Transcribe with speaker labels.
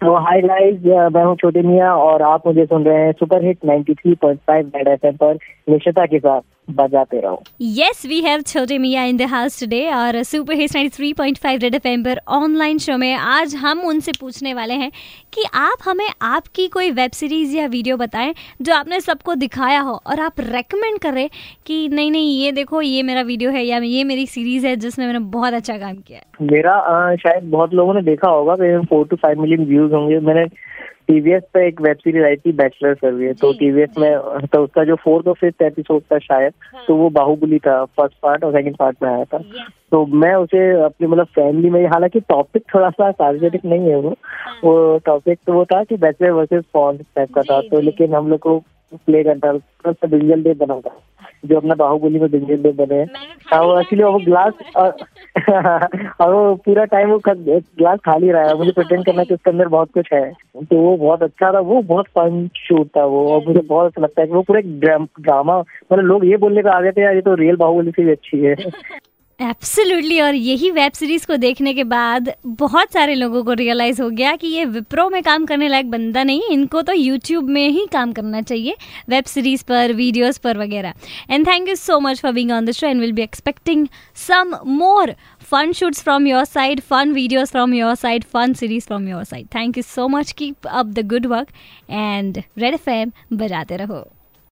Speaker 1: तो high guys मैं हूँ छोटे मियाँ और आप मुझे सुन रहे हैं सुपर हिट 93.5 रेड एफएम पर निश्चिता के साथ बजाते रहो।
Speaker 2: Yes we have Chhote Miyan in the house today और सुपर हिट्स 93.5 रेड एफएम पर ऑनलाइन शो में आज हम उनसे पूछने वाले हैं कि आप हमें आपकी कोई वेब सीरीज़ या वीडियो बताएँ जो आपने सबको दिखाया हो और आप रेकमेंड करें कि नहीं नहीं ये देखो ये मेरा वीडियो है या ये मेरी सीरीज़ है जिसमें मैंने बहुत अच्छा काम किया
Speaker 1: मेरा शायद बहुत लोगों ने देखा होगा four two five million views होंगे। मैंने टीवीएस पे एक वेब सीरीज़ आई थी बैचलर सर्वे तो टीवीएस में तो उसका जो फोर्थ और फिफ्थ एपिसोड था शायद हाँ। तो वो बाहुबली था फ़र्स्ट पार्ट और सेकंड पार्ट में आया था। तो मैं उसे अपनी मतलब फैमिली में हालाँकि टॉपिक थोड़ा सा सार्वजनिक नहीं है वो। हाँ। वो टॉपिक तो वो था कि बैचलर वर्सेज फॉन टाइप का था। तो लेकिन हम लोग को प्ले करता डिजिटल डे बना था। जो अपना बाहुबली में डिजिटल डे बने। हाँ वो एक्चुअली वो ग्लास और, और वो पूरा टाइम वो ग्लास खाली रहा है। मुझे प्रटेंड करना कि उसके अंदर बहुत कुछ है। तो वो बहुत अच्छा था। वो बहुत फन शूट था वो। और मुझे बहुत अच्छा लगता है कि वो पूरा ड्रामा मतलब लोग ये बोलने का आ गए थे यार ये तो रियल बाहुबली से भी अच्छी है।
Speaker 2: एब्सोल्युटली और यही वेब सीरीज़ को देखने के बाद बहुत सारे लोगों को रियलाइज़ हो गया कि ये विप्रो में काम करने लायक बंदा नहीं इनको तो यूट्यूब में ही काम करना चाहिए वेब सीरीज़ पर वीडियोस पर वगैरह। And thank you so much for being on the show and will be expecting some more fun shoots from your side fun videos from your side fun series from your side thank you so much keep up the good work and red F बजाते रहो।